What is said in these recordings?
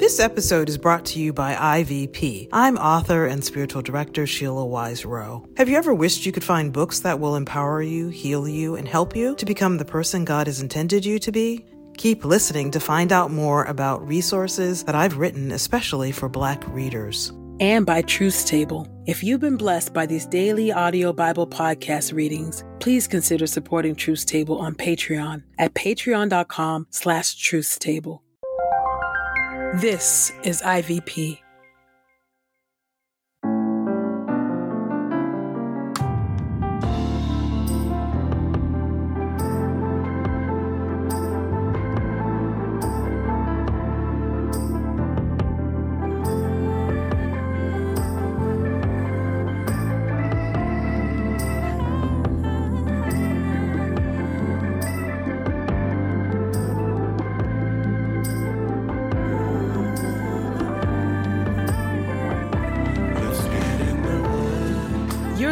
This episode is brought to you by IVP. I'm author and spiritual director Sheila Wise Rowe. Have you ever wished you could find books that will empower you, heal you, and help you to become the person God has intended you to be? Keep listening to find out more about resources that I've written especially for Black readers. And by Truth Table. If you've been blessed by these daily audio Bible podcast readings, please consider supporting Truth Table on Patreon at patreon.com slash truthstable. This is IVP.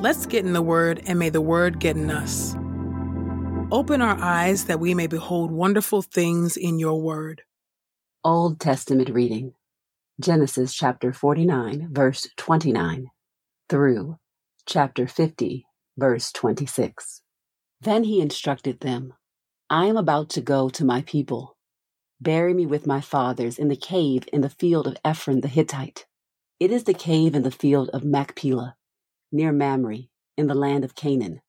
Let's get in the Word, and may the Word get in us. Open our eyes that we may behold wonderful things in your Word. Old Testament reading Genesis chapter 49, verse 29, through chapter 50, verse 26. Then he instructed them I am about to go to my people. Bury me with my fathers in the cave in the field of Ephron the Hittite. It is the cave in the field of Machpelah, near Mamre, in the land of Canaan,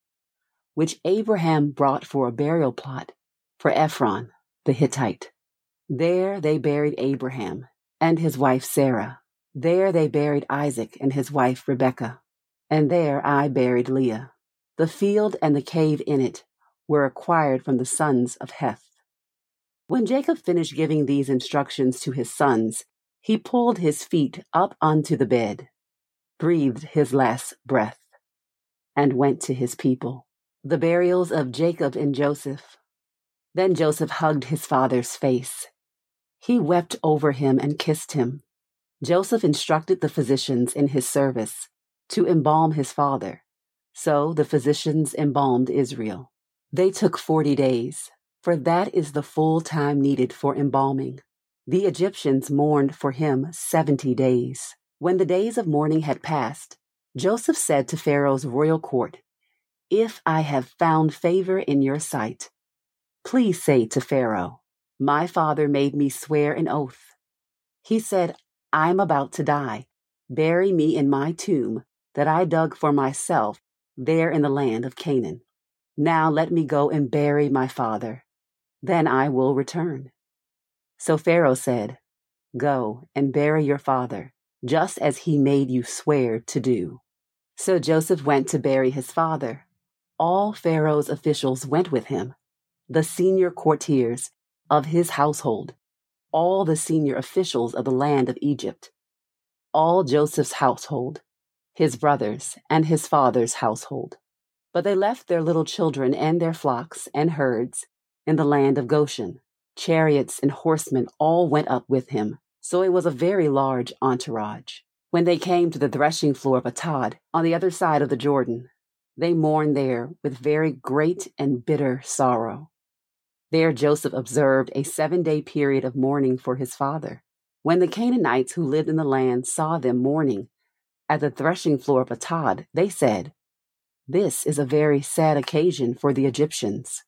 which Abraham brought for a burial plot for Ephron the Hittite. There they buried Abraham and his wife Sarah. There they buried Isaac and his wife Rebekah. And there I buried Leah. The field and the cave in it were acquired from the sons of Heth. When Jacob finished giving these instructions to his sons, he pulled his feet up onto the bed, breathed his last breath, and went to his people. The burials of Jacob and Joseph. Then Joseph hugged his father's face. He wept over him and kissed him. Joseph instructed the physicians in his service to embalm his father. So the physicians embalmed Israel. They took forty days for that is the full time needed for embalming. The Egyptians mourned for him seventy days. When the days of mourning had passed, Joseph said to Pharaoh's royal court, If I have found favor in your sight, please say to Pharaoh, My father made me swear an oath. He said, I'm about to die. Bury me in my tomb that I dug for myself there in the land of Canaan. Now let me go and bury my father then I will return. So Pharaoh said, Go and bury your father, just as he made you swear to do. So Joseph went to bury his father. All Pharaoh's officials went with him, the senior courtiers of his household, all the senior officials of the land of Egypt, all Joseph's household, his brothers, and his father's household. But they left their little children and their flocks and herds in the land of Goshen. Chariots and horsemen all went up with him, so it was a very large entourage. When they came to the threshing floor of Atad, on the other side of the Jordan, they mourned there with very great and bitter sorrow. There Joseph observed a seven day period of mourning for his father. When the Canaanites who lived in the land saw them mourning at the threshing floor of Atad, they said, This is a very sad occasion for the Egyptians.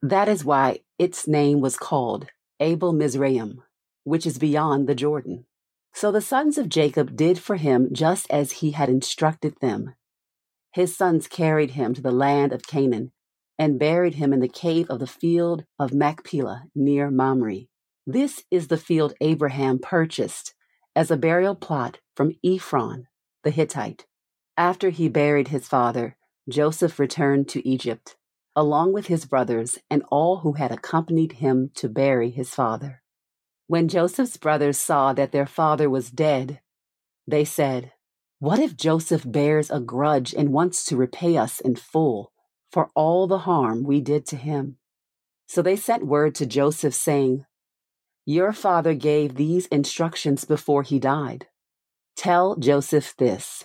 That is why its name was called Abel Mizraim, which is beyond the Jordan. So the sons of Jacob did for him just as he had instructed them. His sons carried him to the land of Canaan and buried him in the cave of the field of Machpelah near Mamre. This is the field Abraham purchased as a burial plot from Ephron the Hittite. After he buried his father, Joseph returned to Egypt. along with his brothers and all who had accompanied him to bury his father. When Joseph's brothers saw that their father was dead, they said, What if Joseph bears a grudge and wants to repay us in full for all the harm we did to him? So they sent word to Joseph, saying, Your father gave these instructions before he died. Tell Joseph this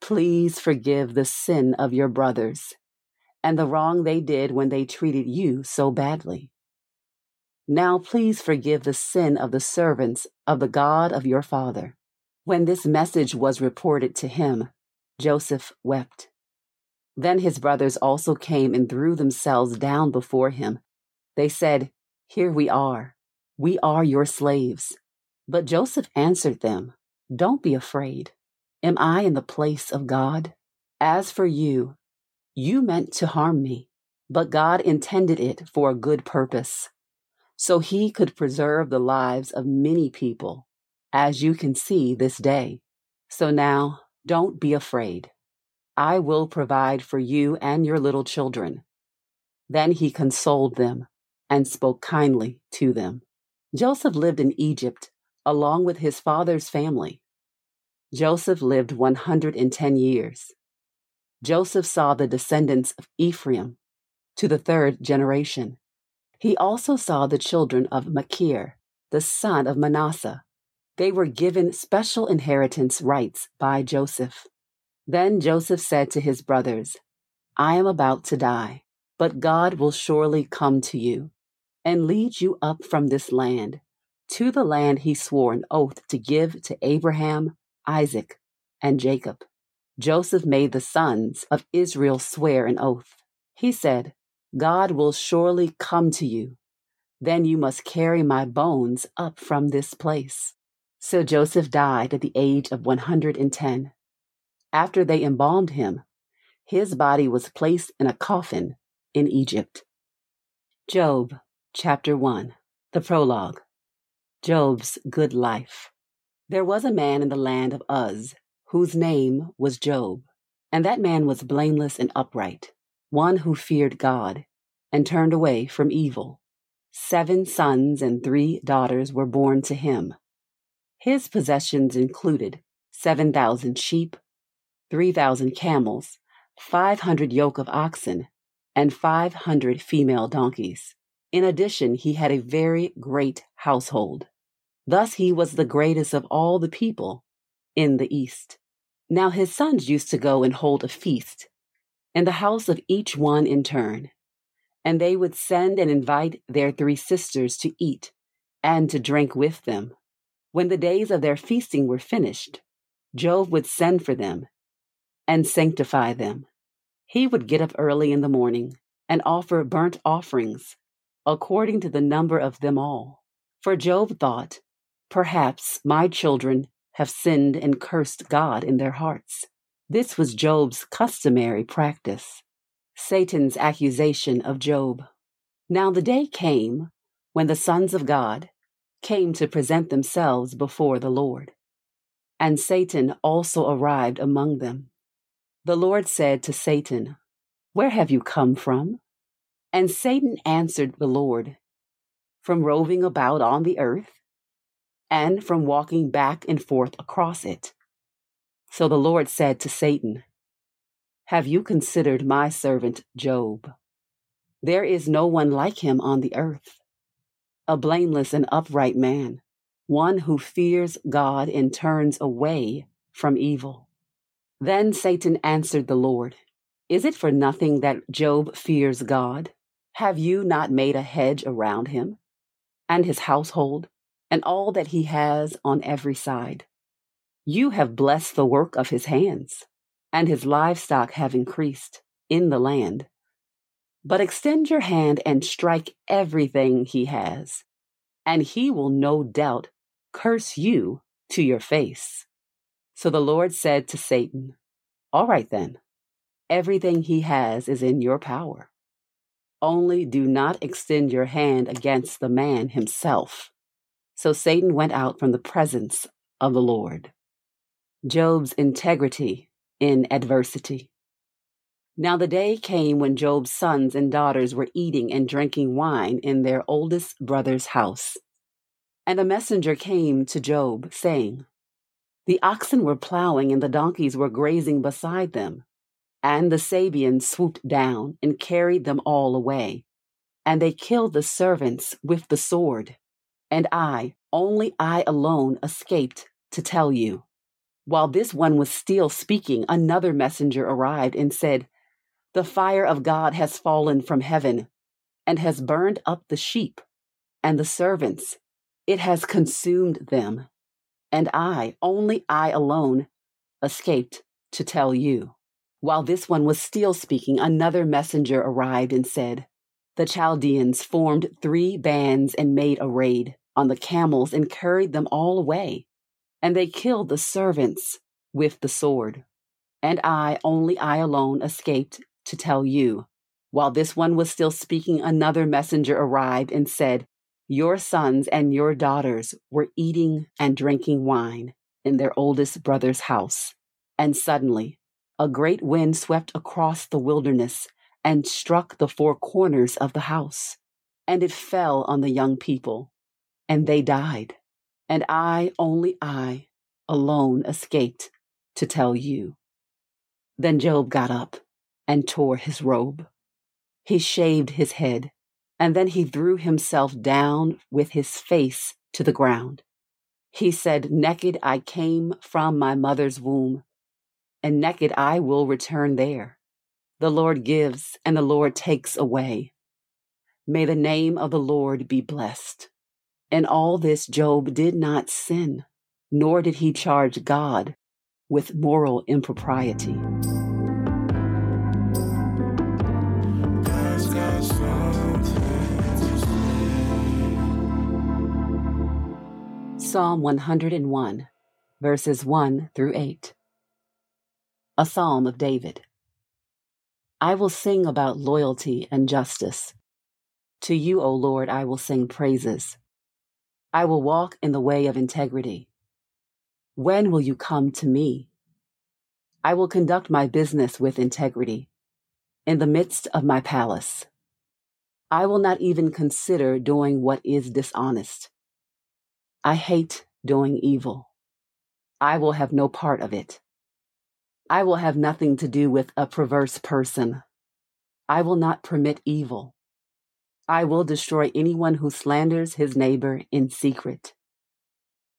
Please forgive the sin of your brothers and the wrong they did when they treated you so badly. Now please forgive the sin of the servants of the God of your father. When this message was reported to him, Joseph wept. Then his brothers also came and threw themselves down before him. They said, Here we are. We are your slaves. But Joseph answered them, Don't be afraid. Am I in the place of God? As for you, you meant to harm me, but God intended it for a good purpose so he could preserve the lives of many people, as you can see this day. So now, don't be afraid. I will provide for you and your little children. Then he consoled them and spoke kindly to them. Joseph lived in Egypt along with his father's family. Joseph lived 110 years. Joseph saw the descendants of Ephraim to the third generation. He also saw the children of Machir, the son of Manasseh. They were given special inheritance rights by Joseph. Then Joseph said to his brothers, I am about to die, but God will surely come to you and lead you up from this land to the land he swore an oath to give to Abraham, Isaac, and Jacob. Joseph made the sons of Israel swear an oath. He said, God will surely come to you. Then you must carry my bones up from this place. So Joseph died at the age of 110. After they embalmed him, his body was placed in a coffin in Egypt. Job, chapter 1, the prologue. Job's good life. There was a man in the land of Uz, whose name was Job, and that man was blameless and upright one who feared God and turned away from evil. Seven sons and three daughters were born to him. His possessions included 7,000 sheep, 3,000 camels, 500 yoke of oxen, and 500 female donkeys. In addition, he had a very great household. Thus, he was the greatest of all the people in the East. Now, his sons used to go and hold a feast in the house of each one in turn. And they would send and invite their three sisters to eat and to drink with them. When the days of their feasting were finished, Job would send for them and sanctify them. He would get up early in the morning and offer burnt offerings according to the number of them all. For Job thought, Perhaps my children have sinned and cursed God in their hearts. This was Job's customary practice. Satan's accusation of Job. Now the day came when the sons of God came to present themselves before the Lord. And Satan also arrived among them. The Lord said to Satan, Where have you come from? And Satan answered the Lord, From roving about on the earth, and from walking back and forth across it. So the Lord said to Satan, Have you considered my servant Job? There is no one like him on the earth, a blameless and upright man, one who fears God and turns away from evil. Then Satan answered the Lord, Is it for nothing that Job fears God? Have you not made a hedge around him and his household and all that he has on every side? You have blessed the work of his hands, and his livestock have increased in the land. But extend your hand and strike everything he has, and he will no doubt curse you to your face. So the Lord said to Satan, All right then, everything he has is in your power. Only do not extend your hand against the man himself. So Satan went out from the presence of the Lord. Job's integrity in adversity. Now the day came when Job's sons and daughters were eating and drinking wine in their oldest brother's house. And a messenger came to Job, saying, The oxen were plowing and the donkeys were grazing beside them. And the Sabeans swooped down and carried them all away. And they killed the servants with the sword. And I, only I alone, escaped to tell you. While this one was still speaking, another messenger arrived and said, The fire of God has fallen from heaven and has burned up the sheep and the servants. It has consumed them. And I, only I alone, escaped to tell you. While this one was still speaking, another messenger arrived and said, The Chaldeans formed three bands and made a raid on the camels and carried them all away. And they killed the servants with the sword. And I, only I alone, escaped to tell you. While this one was still speaking, another messenger arrived and said, Your sons and your daughters were eating and drinking wine in their oldest brother's house. And suddenly, a great wind swept across the wilderness and struck the four corners of the house. And it fell on the young people, and they died. And I, only I, alone escaped to tell you. Then Job got up and tore his robe. He shaved his head, and then he threw himself down with his face to the ground. He said, Naked I came from my mother's womb and naked I will return there. The Lord gives, and the Lord takes away. May the name of the Lord be blessed. In all this, Job did not sin, nor did he charge God with moral impropriety. Psalm 101, verses 1 through 8 a psalm of David. I will sing about loyalty and justice. To you, O Lord, I will sing praises. I will walk in the way of integrity. When will you come to me? I will conduct my business with integrity in the midst of my palace. I will not even consider doing what is dishonest. I hate doing evil. I will have no part of it. I will have nothing to do with a perverse person. I will not permit evil. I will destroy anyone who slanders his neighbor in secret.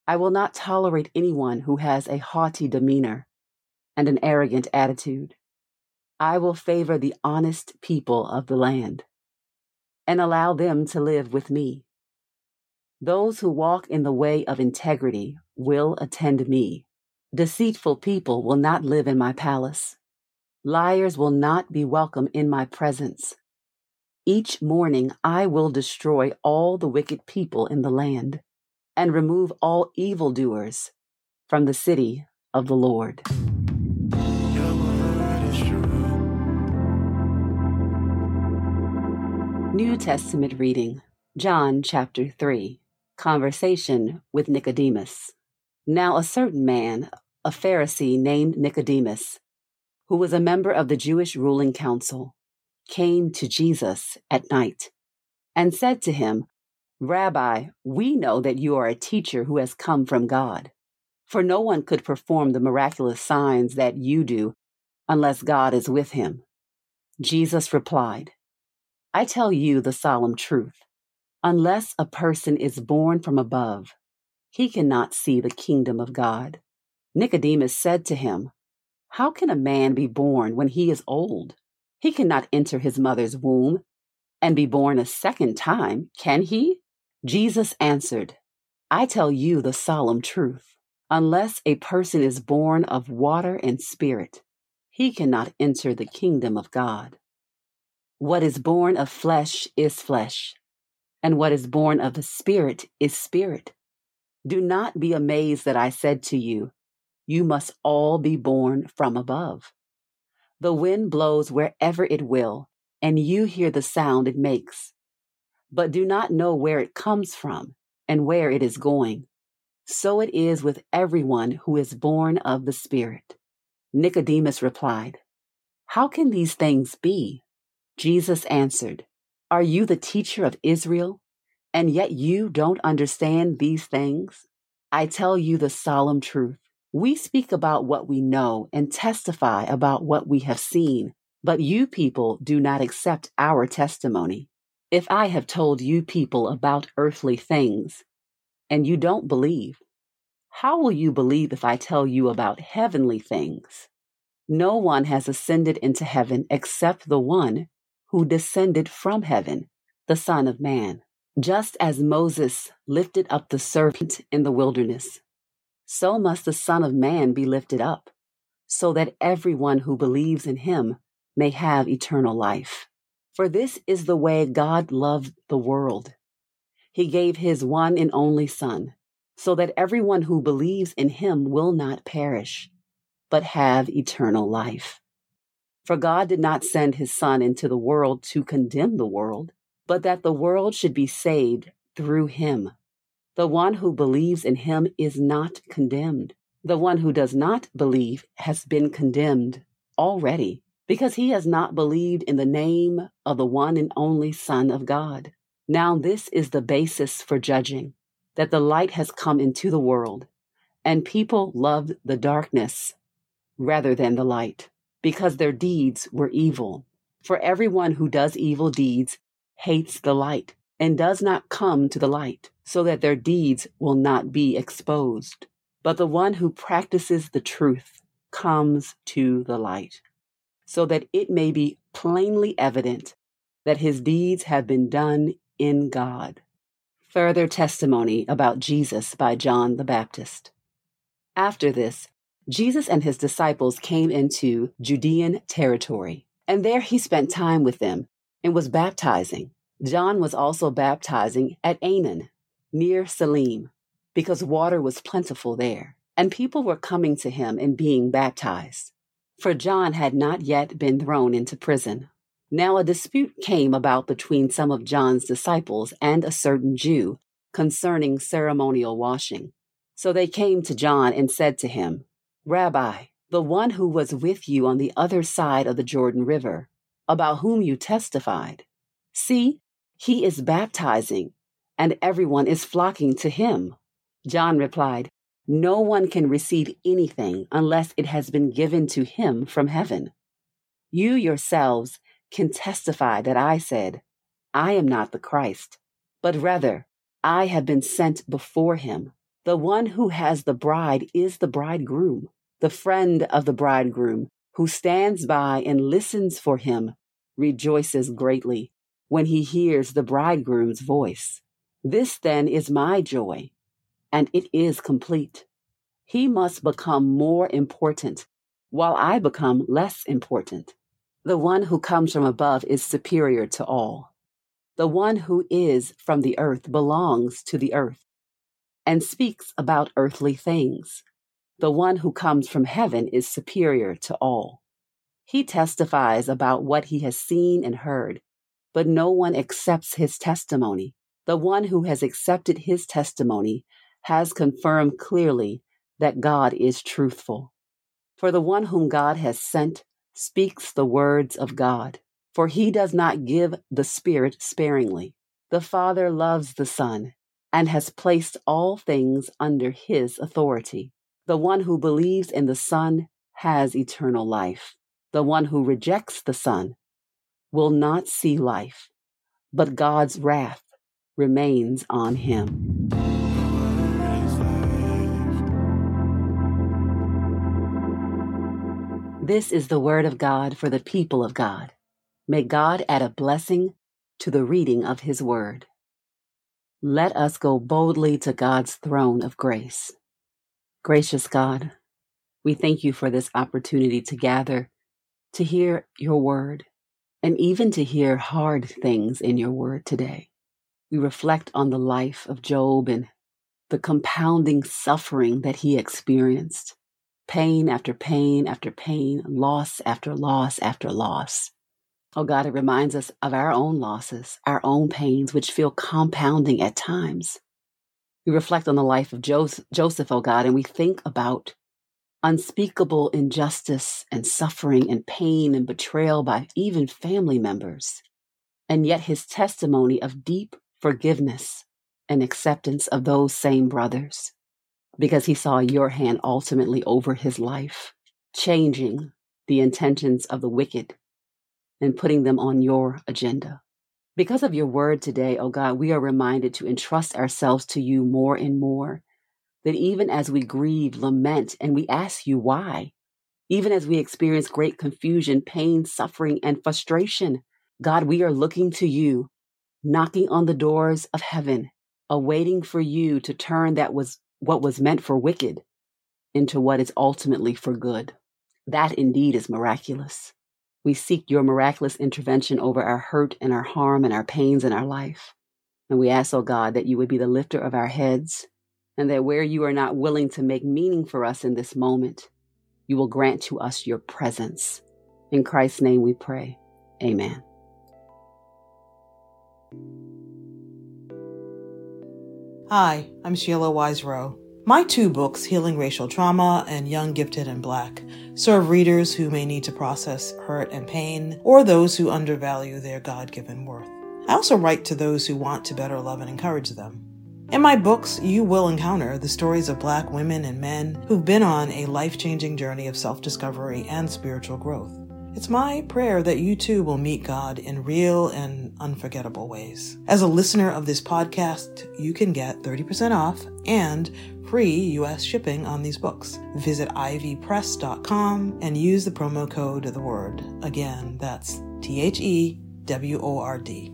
I will not tolerate anyone who has a haughty demeanor and an arrogant attitude. I will favor the honest people of the land and allow them to live with me. Those who walk in the way of integrity will attend me. Deceitful people will not live in my palace. Liars will not be welcome in my presence. Each morning I will destroy all the wicked people in the land and remove all evildoers from the city of the Lord. New Testament reading John chapter 3 Conversation with Nicodemus. Now a certain man a Pharisee named Nicodemus, who was a member of the Jewish ruling council, came to Jesus at night and said to him, Rabbi, we know that you are a teacher who has come from God, for no one could perform the miraculous signs that you do unless God is with him. Jesus replied, I tell you the solemn truth. Unless a person is born from above, he cannot see the kingdom of God. Nicodemus said to him, How can a man be born when he is old? He cannot enter his mother's womb and be born a second time, can he? Jesus answered, I tell you the solemn truth. Unless a person is born of water and spirit, he cannot enter the kingdom of God. What is born of flesh is flesh, and what is born of the spirit is spirit. Do not be amazed that I said to you, you must all be born from above. The wind blows wherever it will, and you hear the sound it makes, but do not know where it comes from and where it is going. So it is with everyone who is born of the Spirit. Nicodemus replied, How can these things be? Jesus answered, Are you the teacher of Israel, and yet you don't understand these things? I tell you the solemn truth. We speak about what we know and testify about what we have seen, but you people do not accept our testimony. If I have told you people about earthly things, and you don't believe, how will you believe if I tell you about heavenly things? No one has ascended into heaven except the one who descended from heaven, the Son of Man. Just as Moses lifted up the serpent in the wilderness, so must the Son of Man be lifted up, so that everyone who believes in him may have eternal life. For this is the way God loved the world. He gave his one and only Son, so that everyone who believes in him will not perish, but have eternal life. For God did not send his Son into the world to condemn the world, but that the world should be saved through him. The one who believes in him is not condemned. The one who does not believe has been condemned already because he has not believed in the name of the one and only Son of God. Now, this is the basis for judging that the light has come into the world, and people loved the darkness rather than the light, because their deeds were evil. For everyone who does evil deeds hates the light and does not come to the light, so that their deeds will not be exposed. But the one who practices the truth comes to the light, so that it may be plainly evident that his deeds have been done in God. Further testimony about Jesus by John the Baptist. After this, Jesus and his disciples came into Judean territory, and there he spent time with them and was baptizing. John was also baptizing at Aenon, near Salim, because water was plentiful there, and people were coming to him and being baptized. For John had not yet been thrown into prison. Now a dispute came about between some of John's disciples and a certain Jew concerning ceremonial washing. So they came to John and said to him, Rabbi, the one who was with you on the other side of the Jordan River, about whom you testified, see, he is baptizing, and everyone is flocking to him. John replied, No one can receive anything unless it has been given to him from heaven. You yourselves can testify that I said, I am not the Christ, but rather, I have been sent before him. The one who has the bride is the bridegroom, the friend of the bridegroom, who stands by and listens for him, rejoices greatly when he hears the bridegroom's voice. This then is my joy, and it is complete. He must become more important, while I become less important. The one who comes from above is superior to all. The one who is from the earth belongs to the earth and speaks about earthly things. The one who comes from heaven is superior to all. He testifies about what he has seen and heard, but no one accepts his testimony. The one who has accepted his testimony has confirmed clearly that God is truthful. For the one whom God has sent speaks the words of God, for he does not give the Spirit sparingly. The Father loves the Son and has placed all things under his authority. The one who believes in the Son has eternal life. The one who rejects the Son will not see life, but God's wrath remains on him. This is the word of God for the people of God. May God add a blessing to the reading of his word. Let us go boldly to God's throne of grace. Gracious God, we thank you for this opportunity to gather, to hear your word, and even to hear hard things in your word today. We reflect on the life of Job and the compounding suffering that he experienced pain after pain after pain, loss after loss after loss. Oh God, it reminds us of our own losses, our own pains, which feel compounding at times. We reflect on the life of Joseph, oh God, and we think about unspeakable injustice and suffering and pain and betrayal by even family members, and yet his testimony of deep forgiveness and acceptance of those same brothers, because he saw your hand ultimately over his life, changing the intentions of the wicked and putting them on your agenda. Because of your word today, oh God, we are reminded to entrust ourselves to you more and more. That even as we grieve, lament, and we ask you why, even as we experience great confusion, pain, suffering, and frustration, God, we are looking to you, knocking on the doors of heaven, awaiting for you to turn that was what was meant for wicked into what is ultimately for good. That indeed is miraculous. We seek your miraculous intervention over our hurt and our harm and our pains in our life. And we ask, oh God, that you would be the lifter of our heads, and that where you are not willing to make meaning for us in this moment, you will grant to us your presence. In Christ's name we pray. Amen. Hi, I'm Sheila Wise Rowe. My two books, Healing Racial Trauma and Young, Gifted, and Black, serve readers who may need to process hurt and pain, or those who undervalue their God given worth. I also write to those who want to better love and encourage them. In my books, you will encounter the stories of Black women and men who've been on a life changing journey of self discovery and spiritual growth. It's my prayer that you too will meet God in real and unforgettable ways. As a listener of this podcast, you can get 30% off and free U.S. shipping on these books. Visit ivpress.com and use the promo code The Word. Again, that's T H E W O R D.